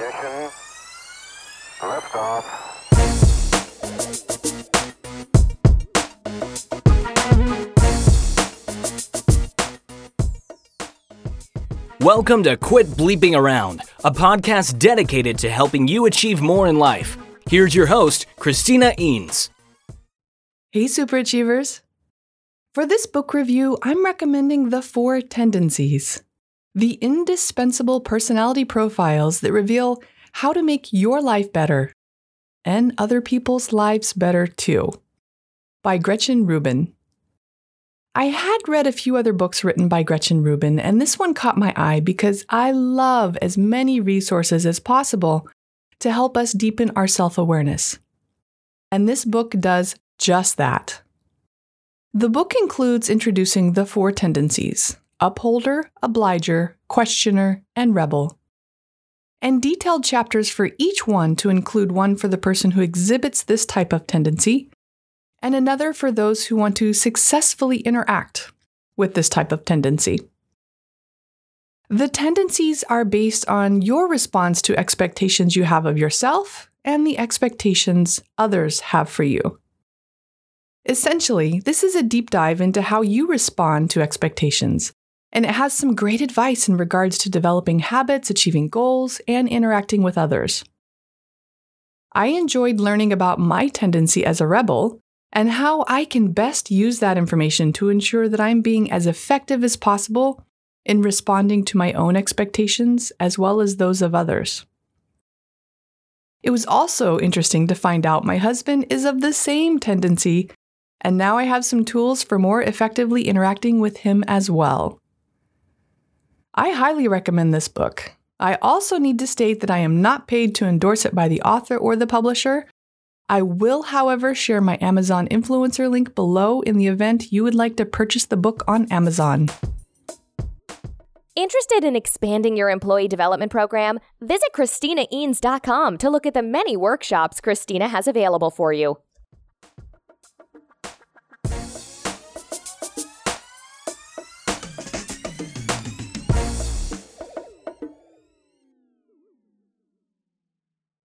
ignition. Welcome to Quit Bleeping Around, a podcast dedicated to helping you achieve more in life. Here's your host, Christina Eanes. Hey, superachievers. For this book review, I'm recommending The Four Tendencies the indispensable personality profiles that reveal how to make your life better and other people's lives better too, by Gretchen Rubin. I had read a few other books written by Gretchen Rubin, and this one caught my eye because I love as many resources as possible to help us deepen our self awareness. And this book does just that. The book includes introducing the four tendencies upholder, obliger, questioner, and rebel. And detailed chapters for each one to include one for the person who exhibits this type of tendency and another for those who want to successfully interact with this type of tendency. The tendencies are based on your response to expectations you have of yourself and the expectations others have for you. Essentially, this is a deep dive into how you respond to expectations, and it has some great advice in regards to developing habits, achieving goals, and interacting with others. I enjoyed learning about my tendency as a rebel and how I can best use that information to ensure that I'm being as effective as possible in responding to my own expectations as well as those of others. It was also interesting to find out my husband is of the same tendency, and now I have some tools for more effectively interacting with him as well. I highly recommend this book. I also need to state that I am not paid to endorse it by the author or the publisher, I will, however, share my Amazon influencer link below in the event you would like to purchase the book on Amazon. Interested in expanding your employee development program? Visit ChristinaEanes.com to look at the many workshops Christina has available for you.